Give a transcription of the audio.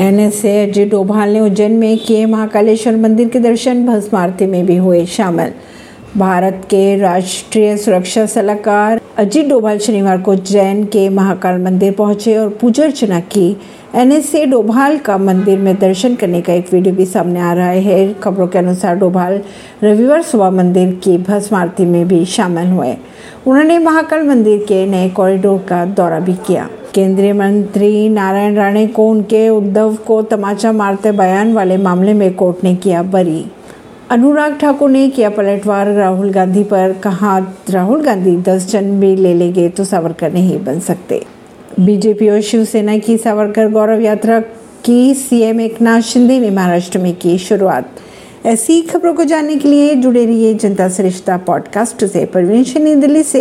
NSA Ajay Doval ने उज्जैन में किए महाकालेश्वर मंदिर के दर्शन भस्म आरती में भी हुए शामिल। भारत के राष्ट्रीय सुरक्षा सलाहकार अजीत डोभाल शनिवार को उज्जैन के महाकाल मंदिर पहुँचे और पूजा अर्चना की। एनएसए डोभाल का मंदिर में दर्शन करने का एक वीडियो भी सामने आ रहा है। खबरों के अनुसार डोभाल रविवार सुबह मंदिर की भस्म आरती में भी शामिल हुए। उन्होंने महाकाल मंदिर के नए कॉरिडोर का दौरा भी किया। केंद्रीय मंत्री नारायण राणे को उनके उद्धव को तमाचा मारते बयान वाले मामले में कोर्ट ने किया बरी। अनुराग ठाकुर ने किया पलटवार। राहुल गांधी पर कहा, राहुल गांधी दस जन भी ले लेंगे तो सावरकर नहीं बन सकते। बीजेपी और शिवसेना की सावरकर गौरव यात्रा की सीएम एकनाथ शिंदे ने महाराष्ट्र में की शुरुआत। ऐसी खबरों को जानने के लिए जुड़े रहिए जनता सरिश्ता पॉडकास्ट से। परवीन दिल्ली से।